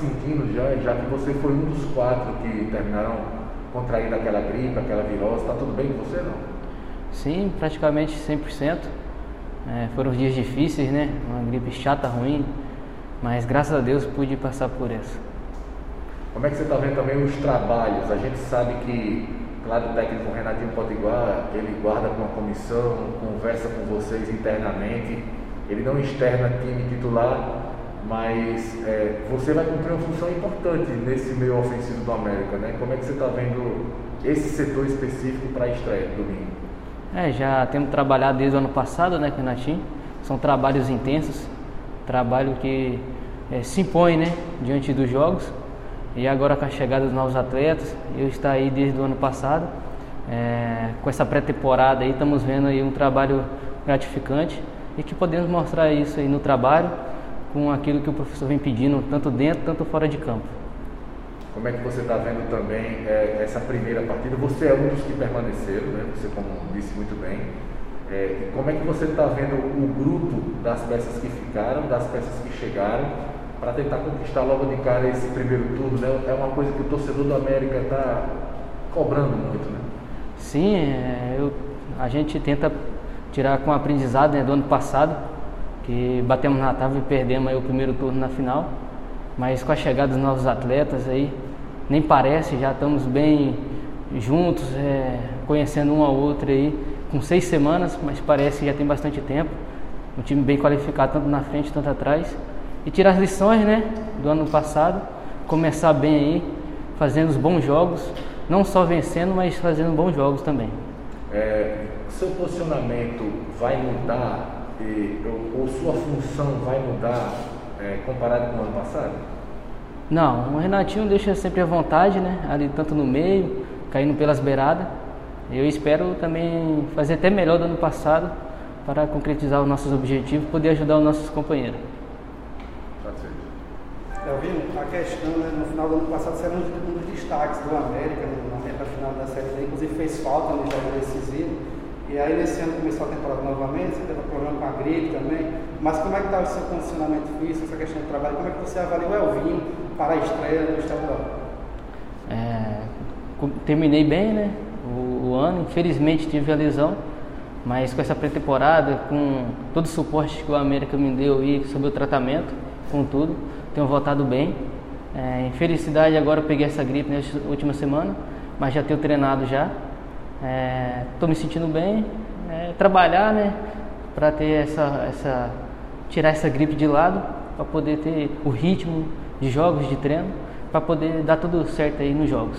Sentindo já, já que você foi um dos quatro que terminaram contraindo aquela gripe, aquela virose, está tudo bem com você não? Sim, praticamente 100%. É, foram dias difíceis, né? Uma gripe chata, ruim, mas graças a Deus pude passar por essa. Como é que você está vendo também os trabalhos? A gente sabe que, claro, o técnico Renatinho Potiguar, ele guarda com a comissão, conversa com vocês internamente, ele não externa time titular, mas é, você vai cumprir uma função importante nesse meio ofensivo do América, né? Como é que você está vendo esse setor específico para a estreia do domingo? É, já temos trabalhado desde o ano passado, né, com o Natim. São trabalhos intensos, trabalho que é, se impõe, né, diante dos jogos. E agora com a chegada dos novos atletas, eu estou aí desde o ano passado. É, com essa pré-temporada aí, estamos vendo aí um trabalho gratificante e que podemos mostrar isso aí no trabalho com aquilo que o professor vem pedindo, tanto dentro, tanto fora de campo. Como é que você está vendo também é, essa primeira partida? Você é um dos que permaneceram, né? Você como disse muito bem. É, como é que você está vendo o grupo das peças que ficaram, das peças que chegaram, para tentar conquistar logo de cara esse primeiro turno? Né? É uma coisa que o torcedor do América está cobrando muito, né? Sim, é, eu, a gente tenta tirar com aprendizado né, do ano passado, batemos na tábua e perdemos aí o primeiro turno na final. Mas com a chegada dos novos atletas aí, nem parece, já estamos bem juntos, é, conhecendo um ao outro aí, com seis semanas, mas parece que já tem bastante tempo. Um time bem qualificado, tanto na frente, tanto atrás. E tirar as lições né, do ano passado, começar bem aí, fazendo os bons jogos, não só vencendo, mas fazendo bons jogos também. É, seu posicionamento vai mudar e, ou, ou, sua função vai mudar é, comparado com o ano passado? Não, o Renatinho deixa sempre à vontade, né? Ali tanto no meio, caindo pelas beiradas. Eu espero também fazer até melhor do ano passado para concretizar os nossos objetivos e poder ajudar os nossos companheiros. Elvino, a questão, né, no final do ano passado, você era um dos destaques do América na reta final da Série D, inclusive fez falta no jogo decisivo. E aí nesse ano começou a temporada novamente, você teve problema com a gripe também. Mas como é que está o seu condicionamento físico, essa questão de trabalho? Como é que você avalia o Elvinho para a estreia do estadual? É, terminei bem, né? O, o, ano, infelizmente tive a lesão, mas com essa pré-temporada, com todo o suporte que o América me deu e sobre o tratamento, com tudo, tenho voltado bem. É, em felicidade agora eu peguei essa gripe na última semana, mas já tenho treinado já. Estou é, me sentindo bem, é, trabalhar, né, para ter essa, essa, tirar essa gripe de lado, para poder ter o ritmo de jogos, de treino, para poder dar tudo certo aí nos jogos.